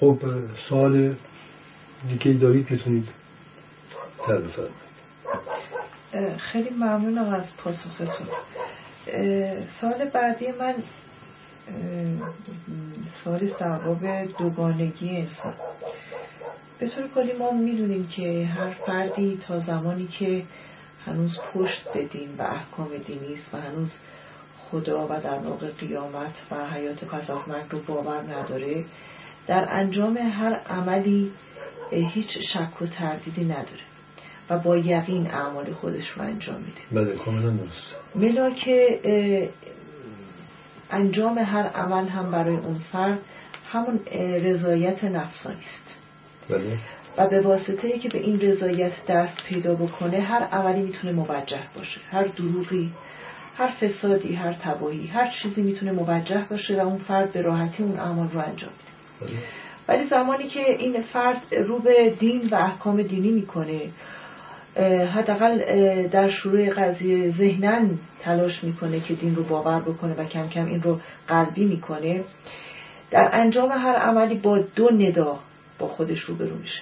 خب سوال دیگه دارید می‌تونید. خیلی ممنونم از پاسختون. سال بعدی من سال در دوگانگی انسان. به طور کلی ما می‌دونیم که هر فردی تا زمانی که هنوز پشت به دین و احکام دینی است و هنوز خدا و در واقع قیامت و حیات پس از مرگ رو باور نداره در انجام هر عملی هیچ شک و تردیدی نداره و با یقین اعمال خودش رو انجام میده بله کاملا درست ملا که انجام هر عمل هم برای اون فرد همون رضایت نفسانی است بله. و به واسطه ای که به این رضایت دست پیدا بکنه هر عملی می‌تونه موجه باشه هر دروغی هر فسادی هر تباهی هر چیزی می‌تونه موجه باشه و اون فرد به راحتی اون اعمال رو انجام میده. ولی زمانی که این فرد رو به دین و احکام دینی می‌کنه حداقل در شروع قضیه ذهنا تلاش می‌کنه که دین رو باور بکنه و کم کم این رو قلبی می‌کنه در انجام هر عملی با دو ندا با خودش روبرو میشه.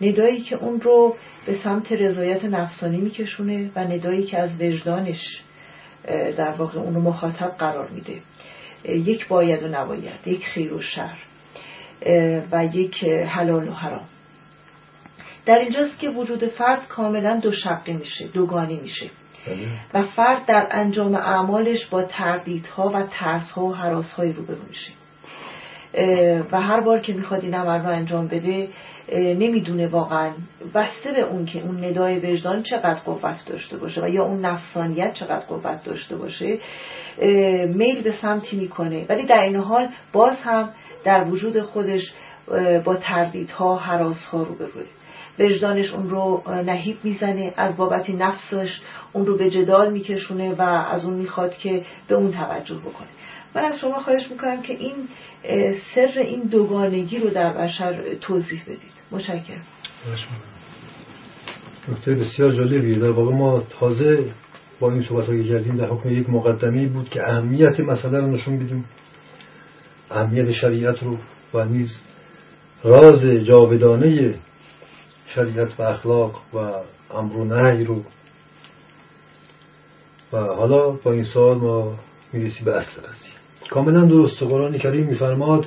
ندایی که اون رو به سمت رضایت نفسانی میکشونه و ندایی که از وجدانش در واقع اون رو مخاطب قرار میده. یک باید و نباید یک خیر و شر. و یک حلال و حرام. در اینجاست که وجود فرد کاملا دو شقی میشه دوگانی میشه. بله. و فرد در انجام اعمالش با تردیدها و ترسها و حراسهایی روبرو میشه. و هر بار که می‌خواد این عمل رو انجام بده نمی‌دونه واقعا بسته به اون که اون ندای وجدان چقدر قوت داشته باشه و یا اون نفسانیت چقدر قوت داشته باشه میل به سمتی می‌کنه. ولی در این حال باز هم در وجود خودش با تردیدها حراسها روبروه وجدانش اون رو نهیب می‌زنه از بابت نفسش اون رو به جدال میکشونه و از اون می‌خواد که به اون توجه بکنه. من از شما خواهش می‌کنم که این سر این دوگانگی رو در بشر توضیح بدید. متشکرم. نکته بسیار جالبیه. در واقع ما تازه با این صحبت هایی کردیم در حکم یک مقدمی بود که اهمیت مسئله رو نشون بدیم. اهمیت شریعت رو و نیز راز جاودانه شریعت و اخلاق و امر و نهی رو. و حالا با این سوال ما می‌رسی به اصل قضیه. کاملا درست. قرآن کریم میفرماد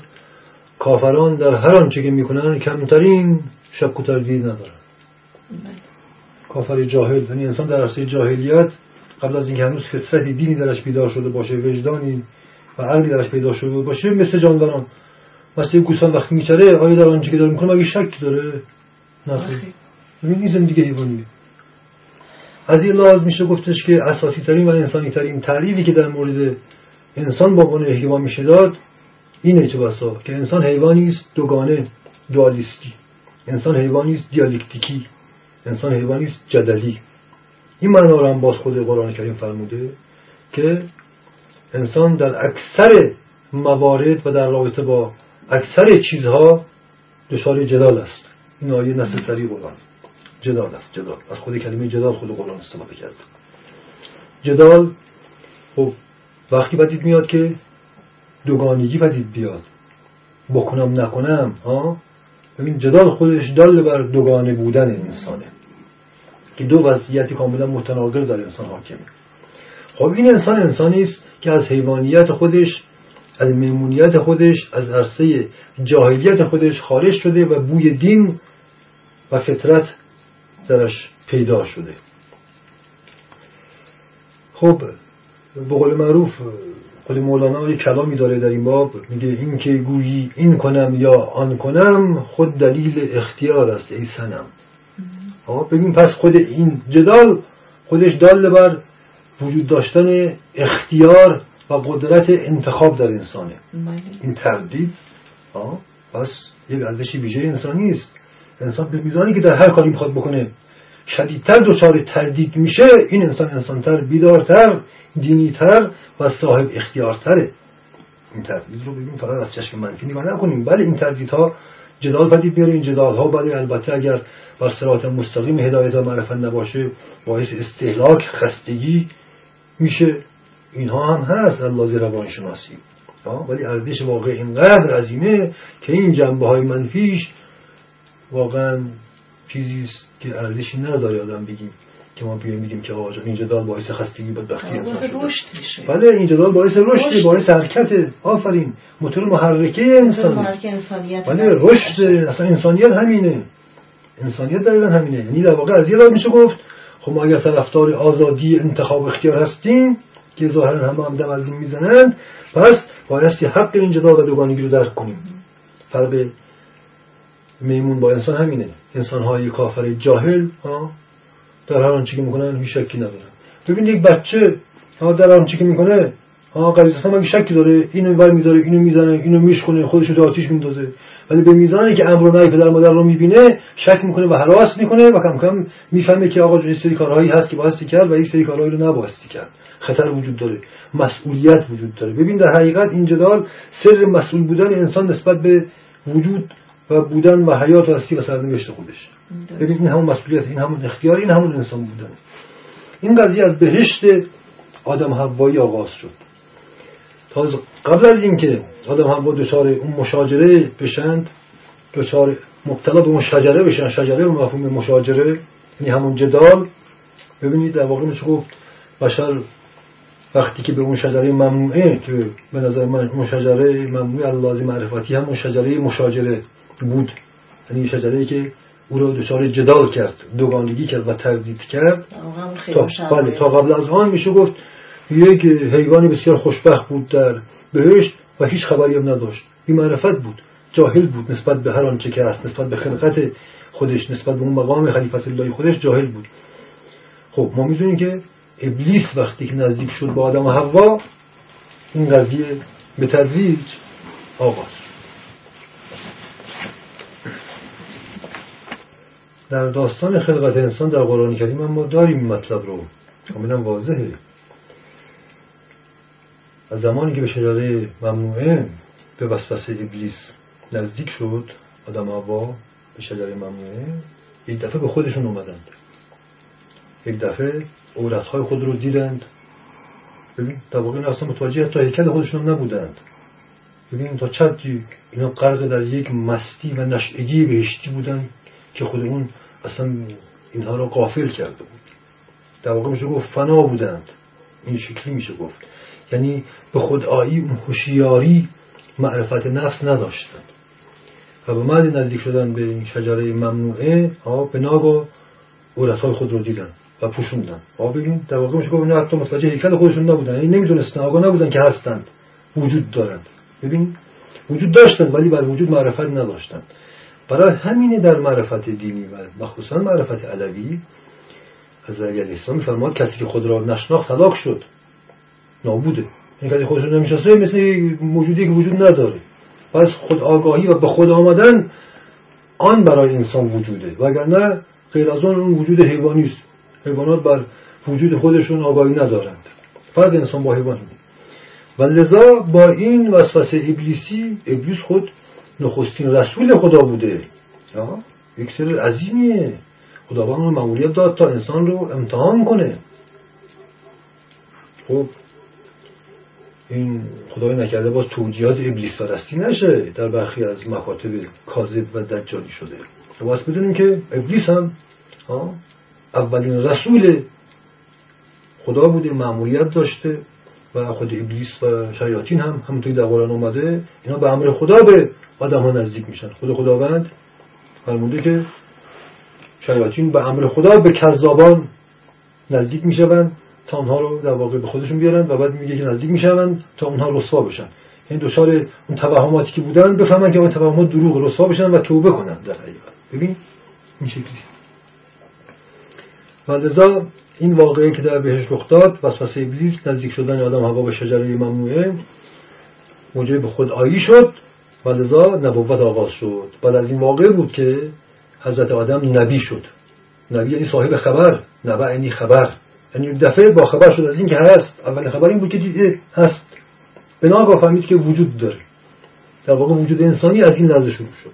کافران در هر آنچه که می‌کنن کمترین شک و تردید ندارن کافر جاهل یعنی انسان در عرصه جاهلیت قبل از اینکه هنوز فطرتی دینی درش بیدار شده باشه وجدانی و عقلی درش پیدا شده باشه مثل جانداران. مثل گوسفند وقتی میچره آیا در آنچه که داره می‌کنه مگه شک داره. نه این زندگی حیوانیه از این لحاظ میشه گفتش که اساسی ترین و انسانی ترین تعریفی که در مورد انسان با عنوان حیوان میشه داد اینه چه بسا که انسان حیوانی است دوگانه دوالیستی. انسان حیوانی است دیالکتیکی. انسان حیوانی است جدلی. این معنا رو هم باز خود قرآن کریم فرموده که انسان در اکثر موارد و در رابطه با اکثر چیزها دچار جدال است. این آیه نسل سری قرآن. جدال است جدال. از خود کلمه جدال خود قرآن استفاده کرد. جدال خب وقتی بدید میاد که دوگانگی بدید بیاد. بکنم نکنم ها؟ ببین جدال خودش دل بر دوگانه بودن انسانه. که دو وضعیتی کاملا متناقض در انسان حاکمه. خب این انسان انسانی است که از حیوانیت خودش از میمونیت خودش از عرصه جاهلیت خودش خارج شده و بوی دین و فطرت درش پیدا شده. خب به قول معروف خود مولانا یه کلامی داره در این باب میگه این که گویی این کنم یا آن کنم خود دلیل اختیار است ای سنم ببین پس خود این جدال خودش دال بر وجود داشتن اختیار و قدرت انتخاب در انسانه. بله. این تردید پس یک ارزش ویژه انسانی است. انسان به میزانی که در هر کاری می‌خواد بکنه شدیدتر دچار تردید میشه این انسان انسانتر بیدارتر دینیتر و صاحب اختیارتره. این تردید رو ببین فقط از چشم منفی نگاه نکنیم. بله این تردیدها جدال پدید بیاره این جدال ها بله البته اگر بر صراط مستقیم هدایت و معرفت نباشه باعث استهلاک خستگی میشه. اینها هم هست از روانشناسی ولی ارزش واقع اینقدر عظیمه که این جنبه های منفیش واقعا چیزی است که ارزشی نداره آدم بگیم که ما بیایم میگیم که آقا این جدال باعث خستگی بدبختی انسان شده. بله این جدال باعث رشد باعث حرکت. آفرین. موتور محرکه انسان بله رشد اصلا انسانیت همینه. انسانیت دقیقا همینه. یعنی در واقع از یه میشه گفت خب ما اگر طرفدار آزادی انتخاب اختیار هستیم که ظاهرا هم هم دم از این می‌زنند پس بایستی حق این جدال و دوگانگی رو درک کنیم. فرق میمون با انسان همینه. انسان های کافر جاهل ها در هر آنچه که می‌کنن هیچ شکی ندارن. ببین یک بچه ها در هر آنچه که می‌کنه ها قریصا مگه شکی داره؟ اینو ور میداره اینو می‌زنه اینو میشکنه خودش رو آتیش میندازه. ولی به میزانی که امر و پدر مادر رو می‌بینه شک می‌کنه و حراس می‌کنه و کم کم می‌فهمه که آقا این سری کارهایی هست که بایستی کرد و این سری کارهایی رو نبایستی کرد. خطر وجود داره. مسئولیت وجود داره. ببین در حقیقت این جدال سر مسئول بودن انسان نسبت به وجود و بودن و حیات و هستی و سرنوشت خودش. ببین این همون مسئولیت این همون اختیار این همون انسان بودن. این قضیه از بهشت آدم حوایی آغاز شد. تا قبل از اینکه آدم حوا دچار اون مشاجره بشند دچار مبتلا به اون شجره بشن شجره به مفهوم مشاجره یعنی همون جدال ببینید در واقع میشه گفت بشر وقتی که به اون شجره ممنوعه که به نظر من اون شجره ممنوع اللازم معرفتی همون شجره مشاجره بود. یعنی شجره که او را دچار جدال کرد دوگانگی کرد و تردید کرد. تا, بله تا قبل از آن میشه گفت یک حیوان بسیار خوشبخت بود در بهشت و هیچ خبری هم نداشت. بی معرفت بود جاهل بود نسبت به هر آنچه که هست نسبت به خلقت خودش نسبت به اون مقام خلیفت الله خودش جاهل بود. خب ما می‌دونیم که ابلیس وقتی که نزدیک شد با آدم و حوا این قضیه به تدریج آغاز. در داستان خلقت انسان در قرآن کریم ما داریم این مطلب رو. کاملا واضحه. از زمانی که به شجره ممنوعه به وسوسه ابلیس نزدیک شد آدم هوا به شجره ممنوعه یک دفعه به خودشون اومدند. یک دفعه عورتهای خود رو دیدند. ببین در واقع اصلا متوجه تا هیکل خودشون نبودند. ببین تا چندی اینا غرق در یک مستی و نشعگی بهشتی بودند که خود اون اصلا اینها را قافل کرده بود در واقع میشه گفت فنا بودند. این شکلی میشه گفت. یعنی به خدایی اون هوشیاری معرفت نفس نداشتند و به مرد نزدیک شدن به این شجره ممنوعه به ناگاه عورتهای خود رو دیدن و پوشوندن. آقا ببین در واقع میشه گفت حتی متوجه هیکل خودشون نبودن. یعنی نمی‌دونستن آگاه نبودن که هستند وجود دارند ببین وجود داشتن ولی بر وجود معرفت نداشتند برای همینه در معرفت دینی و مخصوصا معرفت علوی از علیه السلام فرماد کسی که خود را نشناخت هلاک شد. نابوده. این کسی خودش رو نمی‌شناسه مثل موجودی که وجود نداره. پس خود آگاهی و به خود آمدن آن برای انسان وجوده. وگرنه غیر از آن اون وجود حیوانی است. حیوانات بر وجود خودشون آگاهی ندارند. فرد انسان با حیوان. و لذا با این وسوسه ابلیسی ابلیس خود نخستین رسول خدا بوده. یک سر عظیمیه. خداوند معمولیت داد تا انسان رو امتحان کنه. خب این خدای نکرده باز توجیهات ابلیس پرستی نشه در برخی از مکاتب کاذب و دجالی شده. باید بدونیم که ابلیس هم اولین رسول خدا بوده معمولیت داشته و خود ابلیس و شیاطین هم همونطوری در قرآن اومده. اینا به امر خدا به آدم ها نزدیک میشن. خود خداوند فرمونده که شیاطین به امر خدا به کذابان نزدیک می‌شوند. تا اونها رو در واقع به خودشون بیارن و بعد میگه که نزدیک می‌شوند تا اونها رسوا بشن. این دوچار اون توهماتی که بودن بفهمن که اون توهمات دروغ رسوا بشن و توبه کنن در حقیقت. ببین این شکلی و این واقعه که در بهش رخ داد وسوسه ابلیس نزدیک شدن آدم هوا به شجره ممنوعه موجب به خود آیی شد و لذا نبوت آغاز شد. بعد از این واقعه بود که حضرت آدم نبی شد. نبی یعنی صاحب خبر نبع یعنی خبر. یعنی دفعه با خبر شد از این که هست اول خبر این بود که دیده هست. به ناگاه فهمید که وجود داره. در واقع وجود انسانی از این لحظه شروع شد.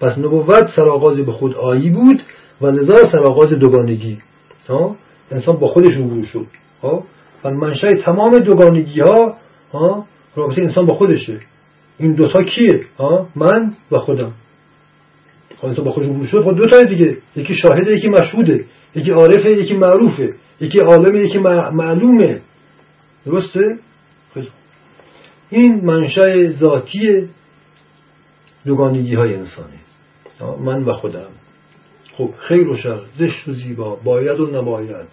پس نبوت سرآغاز به خود آیی بود و لذا سرآغاز دوگانگی. ها؟ انسان با خودش روبرو شد. ها؟ و منشأ تمام دوگانگی ها؟ ها رابطه انسان با خودشه. این دوتا کیه؟ ها؟ من و خودم. خب انسان با خودش روبرو شد خب دو دیگه. یکی شاهده یکی مشهوده. یکی عارفه یکی معروفه. یکی عالمه یکی معلومه. درسته؟ این منشأ ذاتی دوگانگی های انسانه من و خودم. خب خیر و شر زشت و زیبا باید و نباید.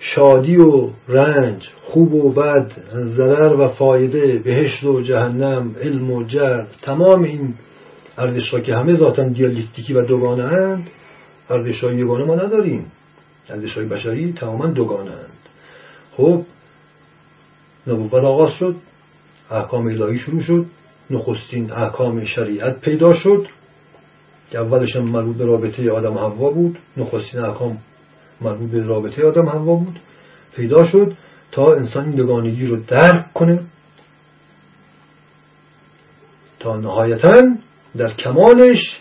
شادی و رنج خوب و بد ضرر و فایده بهشت و جهنم علم و جر تمام این ارزش که همه ذاتا دیالکتیکی و دوگانه اند ارزش یگانه ما نداریم. ارزش های بشری تماما دوگانه اند خب نبوت آغاز شد احکام الهی شروع شد نخستین احکام شریعت پیدا شد که اولش مربوط به رابطه آدم و حوا بود نخستین احکام مربوط به رابطه آدم حوا بود پیدا شد تا انسان این دوگانگی رو درک کنه تا نهایتا در کمالش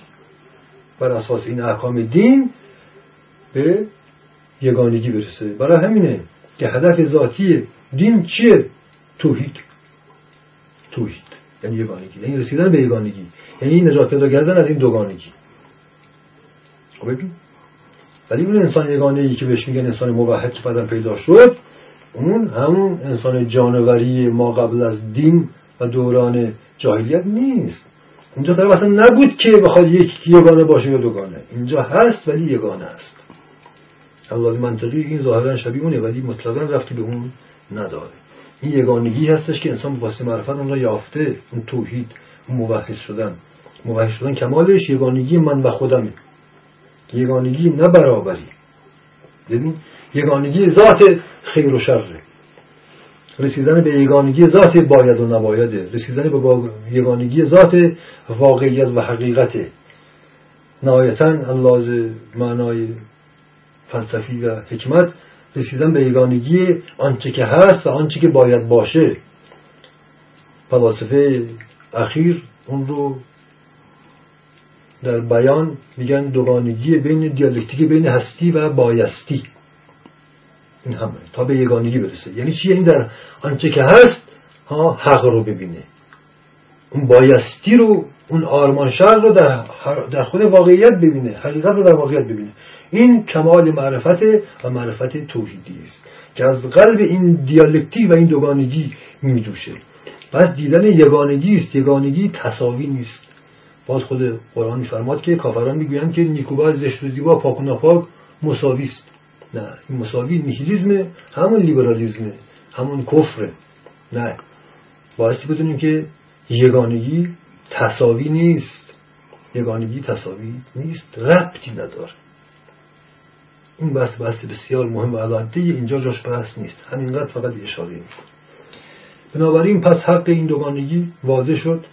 بر اساس این احکام دین به یگانگی برسه. برای همینه که هدف ذاتی دین چیه؟ توحید. توحید. یعنی یگانگی. یعنی رسیدن به یگانگی. یعنی نجات پیدا کردن از این دوگانگی. خب ببین. ولی اون انسان یگانه ای که بهش میگن انسان موحد که بعدا پیدا شد اون همون انسان جانوری ما قبل از دین و دوران جاهلیت نیست. اونجا طرف اصلا نبود که بخواد یک یگانه باشه یا دوگانه. اینجا هست ولی یگانه است. الله منطقی این ظاهرا شبیه اونه ولی مطلقا رفتی به اون نداره. این یگانگی هستش که انسان واسه معرفت اون را یافته اون توحید موحد شدن. موحد شدن کمالش یگانگی من و خودمه یگانگی نه برابری. ببین یگانگی ذات خیر و شره. رسیدن به یگانگی ذات باید و نبایده. رسیدن به یگانگی ذات واقعیت و حقیقته. نهایتا الله معنای فلسفی و حکمت رسیدن به یگانگی آنچه که هست و آنچه که باید باشه. فلاسفه اخیر اون رو در بیان میگن دوگانگی بین دیالکتیک بین هستی و بایستی. این همه تا به یگانگی برسه. یعنی چیه این در آنچه که هست ها حق رو ببینه. اون بایستی رو اون آرمان شر رو در, در خود واقعیت ببینه حقیقت رو در واقعیت ببینه. این کمال معرفت و معرفت توحیدی است که از قلب این دیالکتی و این دوگانگی میجوشه پس دیدن یگانگی است یگانگی تصاوی نیست. باز خود قرآن میفرماد که کافران می‌گویند که نیکوبر زشت و زیبا پاک و ناپاک مساوی است. نه این مساوی نیهیلیزمه همون لیبرالیزمه همون کفره. نه بایستی بدونیم که یگانگی تصاوی نیست. یگانگی تصاوی نیست ربطی نداره. این بحث بحث بسیار مهم و علاقه اینجا جاش بحث نیست. همینقدر فقط اشاره می‌کنه بنابراین پس حق این دوگانگی واضح شد.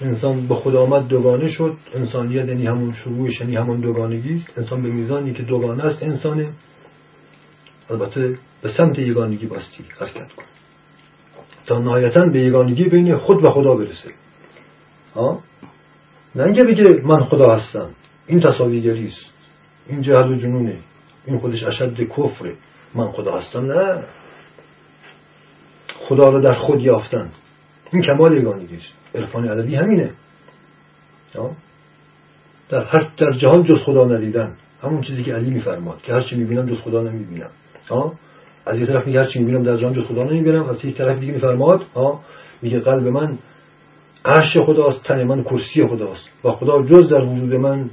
انسان به خدا آمد دوگانه شد. انسانیت یعنی همون شروعش یعنی همون دوگانگی است. انسان به میزانی که دوگانه است انسانه البته به سمت یگانگی باستی حرکت کن. تا نهایتا به یگانگی بین خود و خدا برسه. ها نه اینکه بگه من خدا هستم. این تصاویگری است. این جهل و جنونه. این خودش اشد کفره. من خدا هستم نه. خدا رو در خود یافتن. این کمال یگانگی است عرفان عددی همینه. در هر در جهان جز خدا ندیدن. همون چیزی که علی میفرماد که هر چی می‌بینم جز خدا نمی‌بینم. از یه طرف میگه هر چی می‌بینم در جهان جز خدا نمی‌بینم از یک طرف دیگه میفرماد میگه قلب من عرش خداست تن من کرسی خداست. و خدا جز در وجود من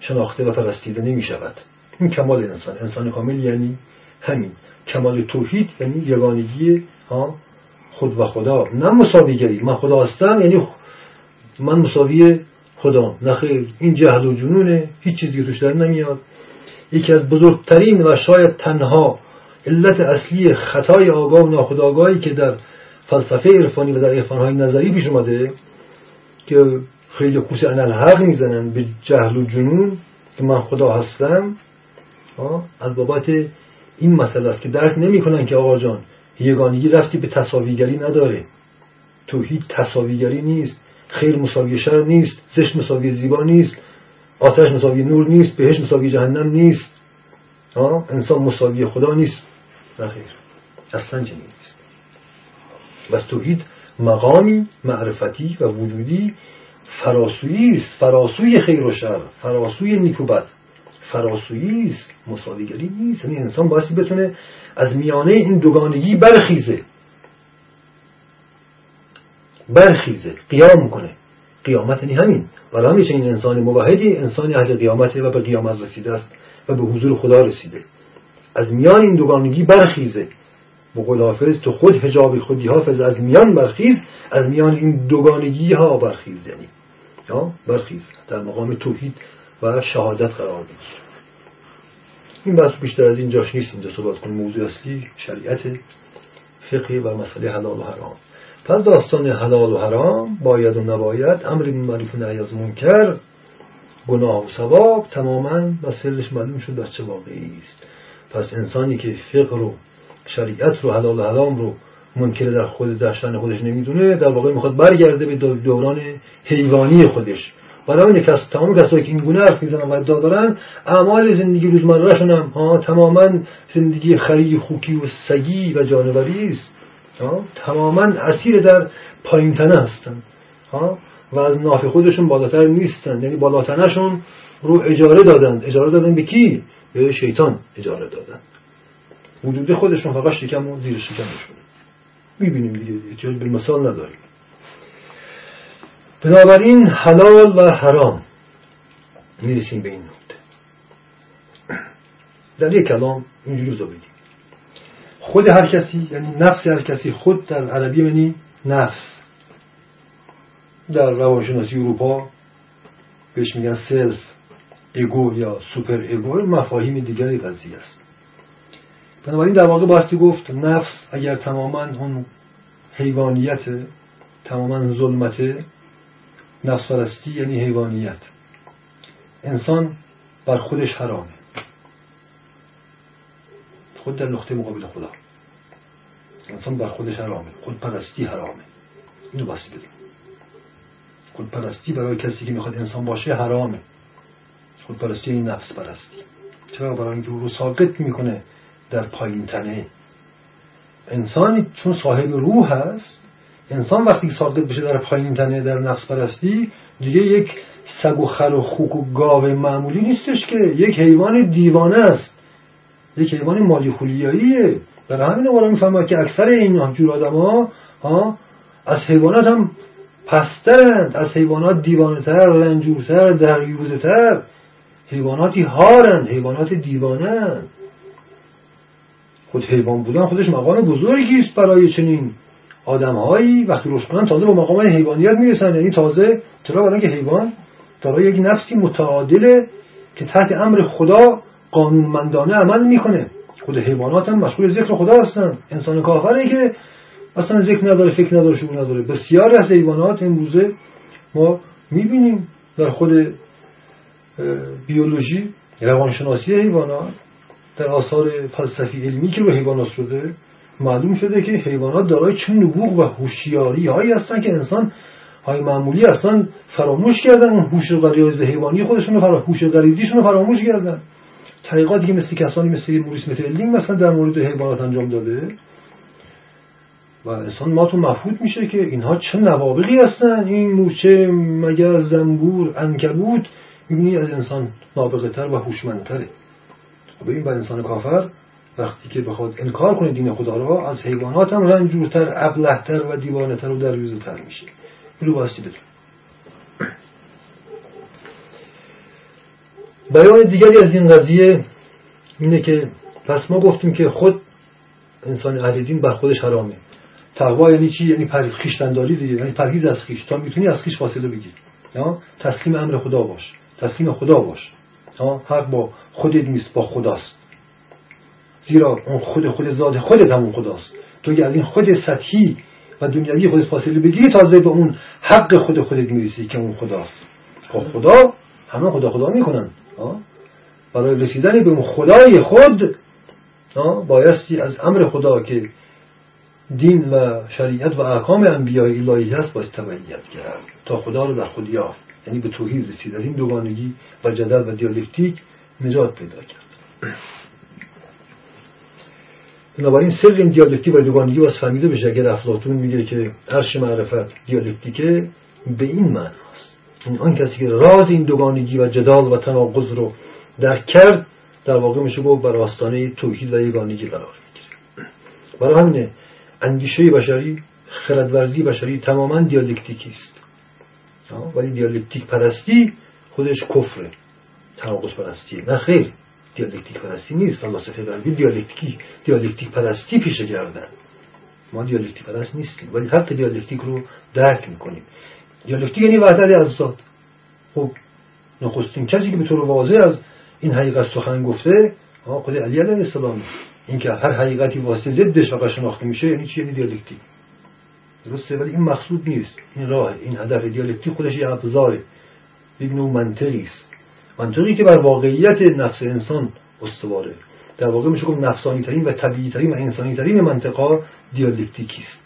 شناخته و پرستیده نمی شود این کمال انسان. انسان کامل یعنی همین. کمال توحید یعنی یگانگی خود و خدا. نه مساویگری. من خدا هستم یعنی من مساوی خدا نخیر این جهل و جنونه. هیچ چیزی توش در نمیاد. یکی از بزرگترین و شاید تنها علت اصلی خطای آگاه و ناخداگاهی که در فلسفه عرفانی و در عرفانهای نظری پیش اومده که خیلی کوس الحق می‌زنن به جهل و جنون که من خدا هستم. از بابت این مسئله است که درک نمی‌کنن که آقا جان یگانگی رفتی به تصاویگری نداره. توحید تصاویگری نیست خیر مساوی شر نیست زشت مساوی زیبا نیست آتش مساوی نور نیست بهش مساوی جهنم نیست. انسان مساوی خدا نیست. نه خیر اصلا چنین نیست. بس توحید مقامی معرفتی و وجودی فراسویی است. فراسوی خیر و شر. فراسوی نیکوبت فراسویی است. مساویگری نیست. یعنی انسان بایستی بتونه از میانه این دوگانگی برخیزه. برخیزه. قیام کنه. قیامت یعنی همین. ولی همیشه این انسان موحدی انسان اهل قیامته و به قیامت رسیده است و به حضور خدا رسیده. از میان این دوگانگی برخیزه. بقول حافظ تو خود حجاب خودی حافظ از میان برخیز از میان این دوگانگی ها برخیز. یعنی یا برخیز در مقام توحید و شهادت قرار بگیر این بحث بیشتر از این جاش نیست. اینجا صحبت کنیم موضوع اصلی شریعت فقه و مسئله حلال و حرام. پس داستان حلال و حرام باید و نباید امر معروف و نهی از منکر گناه و ثواب تماما و سرش معلوم شد از چه واقعی است. پس انسانی که فقه رو شریعت رو حلال و حرام رو منکر در خود در شان خودش نمی‌دونه در واقع می‌خواد برگرده به دوران حیوانی خودش. برای کس تمام کسایی که این گونه حرف می‌زنن و ادعا دارن اعمال زندگی روزمرهشون هم ها تماما زندگی خری خوکی و سگی و جانوری است. تماما اسیر در پایین تنه هستن. ها و از ناف خودشون بالاتر نیستن. یعنی بالاتنشون رو اجاره دادن. اجاره دادن به کی؟ به شیطان اجاره دادن. وجود خودشون فقط شکم و زیر شکمشون. می‌بینیم دیگه جای مثال نداریم. بنابراین حلال و حرام. می‌رسیم به این نقطه در یک کلام اینجوری رو بگیم خود هر کسی یعنی نفس هر کسی خود در عربی یعنی نفس. در روانشناسی اروپا بهش میگن self ego یا super ego مفاهیم دیگری قضیه است. بنابراین در واقع باستی گفت نفس اگر تماما اون حیوانیت تماما ظلمت نفس پرستی یعنی حیوانیت. انسان بر خودش حرامه. خود در نقطه مقابل خدا. انسان بر خودش حرامه. خود پرستی حرامه. اینو بدیم خود پرستی برای کسی که می‌خواد انسان باشه حرامه. خود پرستی این یعنی نفس پرستی چرا؟ برای اینکه رو ساقط می‌کنه در پایین تنه انسانی چون صاحب روح هست انسان وقتی ساقط بشه در پایین تنه در نفس پرستی دیگه یک سگ و خر و خوک و گاو معمولی نیستش که. یک حیوان دیوانه است. یک حیوان مالی خولیاییه. در همین موارد می‌فهمه که اکثر این جور آدم ها از حیوانات هم پسترند از حیوانات دیوانه تر رنجورتر دریوزه تر حیواناتی هارند حیوانات دیوانه خود حیوان بودن خودش مقام بزرگی است برای چنین آدمهایی وقتی روش کنن تازه با مقام حیوانیت می‌رسن یعنی تازه چرا برای که حیوان دارای یک نفسی متعادله که تحت امر خدا قانونمندانه عمل می‌کنه. خود حیوانات هم مشغول ذکر خدا هستن. انسان کافره که اصلا ذکر نداره فکر نداره شعور نداره. بسیار از حیوانات امروزه ما می‌بینیم در خود بیولوژی روانشناسی حیوانات در آثار فلسفی علمی که به حیوانات شده معلوم شده که حیوانات دارای چه نبوغ و هوشیاری هایی هستن که انسان های معمولی اصلا فراموش کردن. اون هوش غریز حیوانی خودشون رو هوش غریزیشون فراموش کردن. طریقاتی که مثل کسانی مثل موریس متلینگ مثلا در مورد حیوانات انجام داده. و انسان ما تو مفهوم میشه که اینها چه نوابقی هستن؟ این موچه مگر زنبور انکبوت؟ می‌بینی از انسان نابغه تر و هوشمندتره. خب این با انسان کافر وقتی که بخواد انکار کنه دین خدا را از حیوانات هم رنجورتر ابلهتر و دیوانهتر و دریوزه تر میشه. این رو باستی بدون بیان دیگری از این قضیه اینه که پس ما گفتیم که خود انسان اهل دین بر خودش حرامه. تقوا یعنی چی؟ یعنی خیشتنداری دیگه یعنی پرهیز از خیش. تا می‌تونی از خیش فاصله بگیر تسلیم امر خدا باش. تسلیم خدا باش. حق با خودت نیست با خداست. زیرا اون خود خود ذات خودت همون خداست. تو اگه از این خود سطحی و دنیوی خودت فاصله بگیری تازه به اون حق خود خودت می‌رسی که اون خداست. خب خدا همه خدا خدا می‌کنن. برای رسیدن به اون خدای خود بایستی از امر خدا که دین و شریعت و احکام انبیاء الهی هست باید تبعیت کرد تا خدا رو در خود یافت. یعنی به توحید رسید. از این دوگانگی و جدل و دیالکتیک نجات پیدا کرد. بنابراین سر این دیالکتیک و دوگانگی باز فهمیده بشه اگر افلاطون میگه که عرش معرفت دیالکتیکه به این معناست این آن کسی که راز این دوگانگی و جدال و تناقض رو درک کرد در واقع میشه گفت بر آستانه توحید و یگانگی قرار می‌گیره. برای همینه اندیشه بشری خردورزی بشری تماما دیالکتیکی است. ولی دیالکتیک پرستی خودش کفره. تناقض پرستی. نه خیر. دیالکتیک پرستی نیست فلاسفه غربی دیالکتیکی دیالکتیک پرستی پیشه کردن ما دیالکتیک پرست نیستیم ولی حق دیالکتیک رو درک می‌کنیم دیالکتیک یعنی وحدت اضداد خب نخستین کسی که به طور واضح از این حقیقت سخن گفته خود علی علیه السلام اینکه هر حقیقتی واسه ضدش فقط شناخته میشه یعنی چی دیالکتیک درسته ولی این مقصود نیست این راه این هدف دیالکتیک خودش یه ابزاره یک منطقی است منطقی که بر واقعیت نفس انسان استواره. در واقع میشه گفت نفسانی ترین و طبیعی ترین و انسانی ترین منطقه دیالکتیکی است.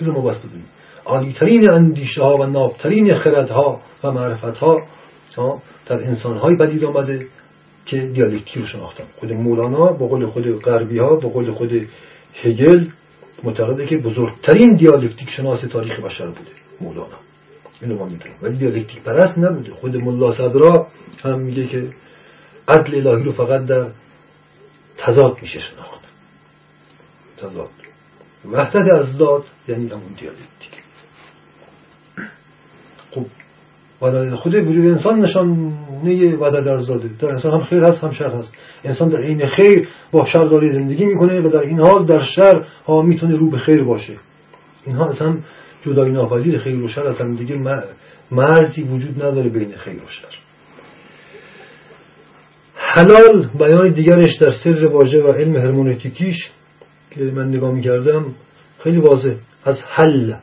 بذار ما بس بدونیم. عالی ترین اندیشه ها و نابترین خردها و معرفت ها در انسان هایی پدید آمده که دیالکتیک رو شناختن. خود مولانا به قول خود غربی ها به قول خود هگل معتقده که بزرگترین دیالکتیک شناس تاریخ بشر بوده مولانا. اینو ما می‌دونیم. ولی دیالکتیک پرست نبوده. خود ملا صدرا هم میگه که عدل الهی رو فقط در تضاد میشه شناخت. تضاد. وحدت از ذات یعنی همون دیالکتیک. خب وحدت خود وجود انسان نشانه وحدت از ذاته. در انسان هم خیر هست هم شر هست. انسان در این خیر با شر داری زندگی می‌کنه و در این حال در شر ها می‌تونه رو به خیر باشه. اینها اصلا جدایی ناپذیر خیر و شر اصلا دیگه مرزی وجود نداره بین خیر و شر. حلال بیان دیگرش در سر واژه و علم هرمونتیکیش که من نگاه می‌کردم خیلی واضح. از حل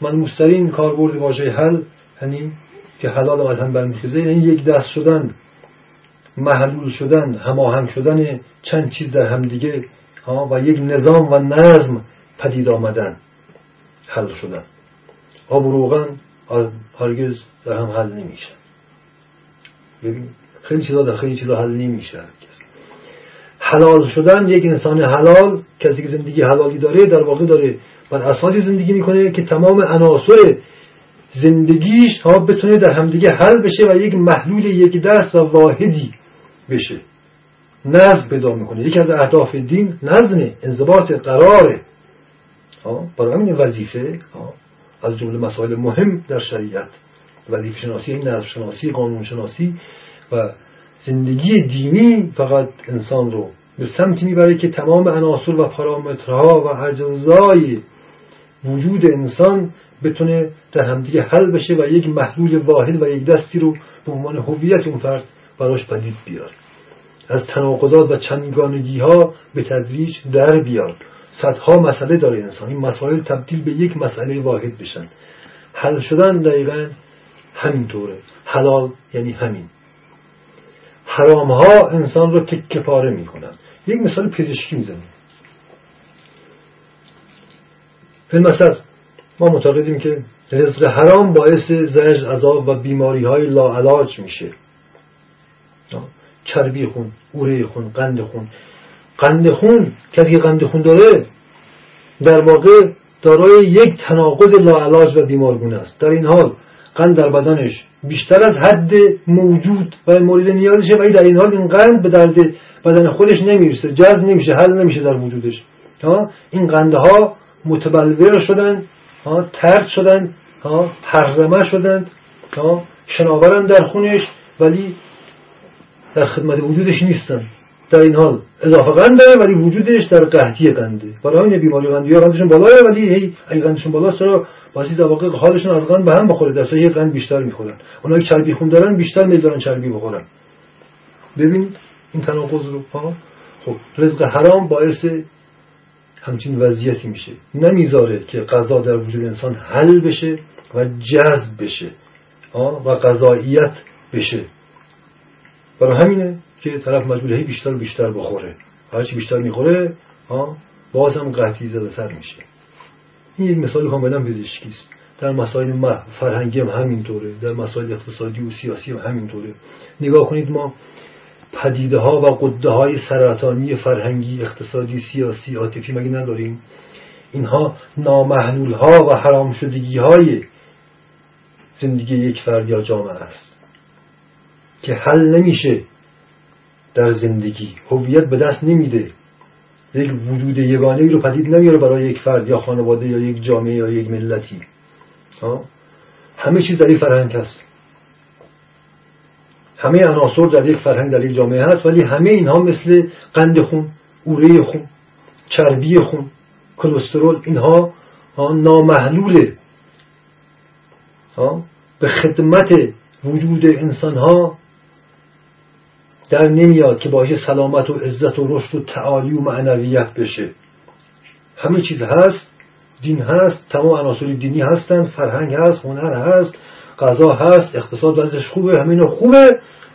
من مسترین کاربرد واژه حل یعنی که حلال از هم برمیخیزه یعنی یک دست شدن محلول شدن هماهنگ شدن چند چیز در همدیگه و یک نظام و نظم پدید آمدن حل شدن. آب و روغن هرگز در هم حل نمیشن خیلی چیزا در خیلی چیزا حل نمیشه. حلال شدن یک انسان حلال کسی که زندگی حلالی داره در واقع داره بر اساسی زندگی می‌کنه که تمام عناصر زندگیش ها بتونه در همدیگه حل بشه و یک محلول یک دست و واحدی بشه. نظم پیدا می‌کنه. یکی از اهداف دین نظم انضباط قراره برای همین وظیفه از جمله مسائل مهم در شریعت. وظیفه شناسی نظم شناسی قانون شناسی و زندگی دینی فقط انسان رو به سمتی می‌بره که تمام عناصر و پارامترها و اجزای وجود انسان بتونه در همدیگه حل بشه و یک محلول واحد و یک دستی رو به عنوان هویت اون فرد براش پدید بیاد از تناقضات و چندگانگی ها به تدریج در بیاد. صدها مسئله داره انسان. این مسائل تبدیل به یک مسئله واحد بشن حل شدن دقیقا همینطوره. حلال یعنی همین. حرام ها انسان رو تکه پاره می‌کنن. یک مثال پزشکی می‌زنیم. مثلا ما معتقدیم که رزق حرام باعث زجر عذاب و بیماری های لاعلاج میشه. چربی خون اوره خون قند خون قند خون کسی که قند خون داره در واقع دارای یک تناقض لاعلاج و بیمارگونه است. در این حال قند در بدنش بیشتر از حد موجود و مورد نیازشه ولی در این حال این قند به درد بدن خودش نمی‌رسه جذب نمیشه حل نمیشه در وجودش. این قندها متبلور شدن ترد شدن پرمه شدن شناورن در خونش ولی در خدمت وجودش نیستن. در این حال اضافه قند داره ولی وجودش در قحطی قنده. برای این بیماری قندی ها قندشون بالاه ولی هی اگه قندشون بالاست چرا باسی در واقع حالشون از قند به هم بخوره؟ در یه قند بیشتر می‌خورن. اونایی که چربی خون دارن بیشتر میل دارن چربی بخورن. ببین این تناقض رو خب رزق حرام باعث همچین وضعیتی میشه. نمی‌ذاره که غذا در وجود انسان حل بشه و جذب بشه و غذاییت بشه. برای همینه که طرف مجبوره بیشتر و بیشتر بخوره. هرچی بیشتر می‌خوره باز هم قطعی زده سر میشه. این یک مثال کاملا پزشکی است در مسائل فرهنگی هم همینطوره. در مسائل اقتصادی و سیاسی هم همینطوره. نگاه کنید ما پدیده ها و قده های سرطانی فرهنگی اقتصادی سیاسی عاطفی مگه نداریم؟ اینها نامحلول ها و حرام شدگی های زندگی یک فرد یا جامعه است. که حل نمیشه در زندگی. هویت به دست نمیده. یک وجود یگانه ای رو پدید نمیاره برای یک فرد یا خانواده یا یک جامعه یا یک ملتی. همه چیز در این فرهنگ هست. همه عناصر در یک فرهنگ در یک جامعه هست ولی همه اینها مثل قند خون اوره خون چربی خون کلسترول اینها نامحلوله به خدمت وجود انسان ها در نمیاد که باعث سلامت و عزت و رشد و تعالی و معنویت بشه. همه چیز هست دین هست تمام عناصر دینی هستند فرهنگ هست هنر هست غذا هست اقتصاد وضعش خوبه همه اینا خوبه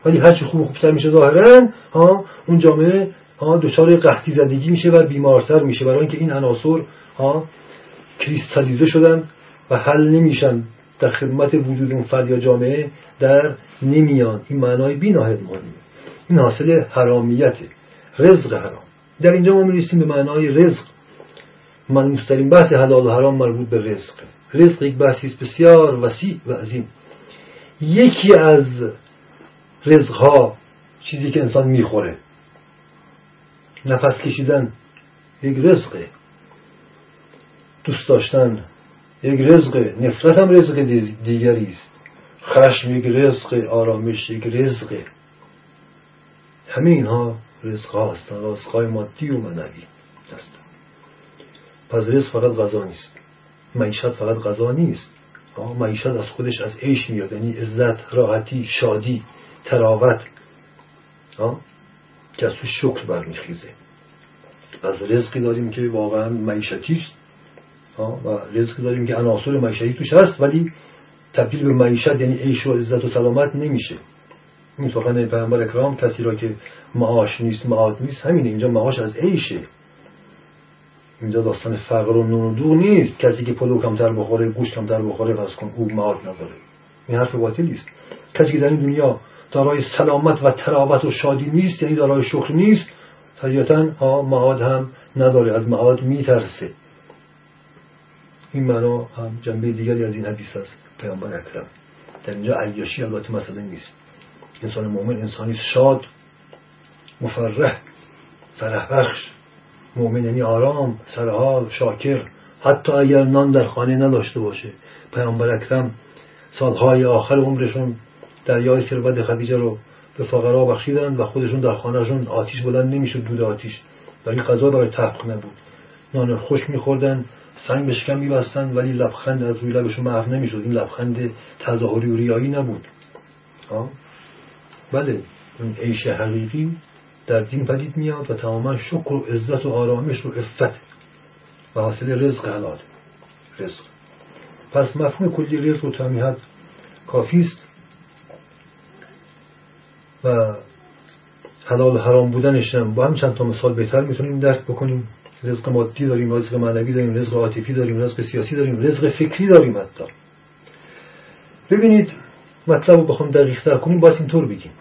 ولی هرچی خوب خوبتر میشه ظاهرا ها اون جامعه ها دچار قحطی زدگی میشه و بیمارتر میشه. برای اینکه این عناصر ها کریستالیزه شدن و حل نمیشن در خدمت وجود اون فرد یا جامعه در نمیان. این معنای بیناهت مهمه. این حاصل حرامیته رزق حرام. در اینجا ما می‌رسیم به معنای رزق. ملموسترین بحث حلال و حرام مربوط به رزق. رزق یک بحثی بسیار وسیع و عظیم. یکی از رزقها چیزی که انسان می‌خوره. نفس کشیدن یک رزقه دوست داشتن یک رزقه نفرت هم رزق دیگری است. خشم یک رزق. آرامش یک رزقه همه اینها رزق هستند رزق های مادی و معنوی هستند پس رزق فقط غذا نیست. معیشت فقط غذا نیست. معیشت از خودش از عیش میاد یعنی عزت راحتی شادی تراوت. که از تو شکر برمیخیزه. از رزقی داریم که واقعا معیشتی است. و رزقی داریم که عناصر معیشتی توش هست ولی تبدیل به معیشت یعنی عیش و عزت و سلامت نمیشه. این سخن پیامبر اکرام کسی را که معاش نیست معاد نیست همینه. اینجا معاش از عیشه. اینجا داستان فقر و نون و دو نیست. کسی که پلو کمتر بخوره گوشت کمتر بخوره فرض کن او معاد نداره. این حرف باطلی است. کسی که در این دنیا دارای سلامت و تراوت و شادی نیست یعنی دارای شکر نیست طبیعتا ها معاد هم نداره. از معاد میترسه. این معنا هم جنبه دیگری از این حدیث است پیامبر اکرم. در اینجا عیاشی البته مسئله نیست. انسان مؤمن انسانی شاد مفرح فرح بخش مؤمن یعنی آرام سرحال شاکر. حتی اگر نان در خانه نداشته باشه. پیامبر اکرم سالهای آخر عمرشون دریای ثروت خدیجه رو به فقرا بخشیدن و خودشون در خانهشون آتیش بلند نمی‌شد دود آتیش. ولی غذا برای تحقیق نبود. نان خشک میخوردن سنگ به شکم میبستن ولی لبخند از روی لبشون محو نمی‌شد. این لبخند تظاهری و ریایی نبود. بله این عیش حقیقی در دین پدید میاد و تماما شکر و عزت و آرامش و افت و حاصل رزق حلال. رزق. پس مفهوم کلی رزق و تمیحت کافی است و حلال و حرام بودنش با هم چند تا مثال بهتر می‌تونیم درک بکنیم. رزق مادی داریم رزق معنوی داریم رزق عاطفی داریم رزق سیاسی داریم رزق فکری داریم حتی. ببینید مطلب رو بخوام دقیق کنیم باید اینطور بگیم.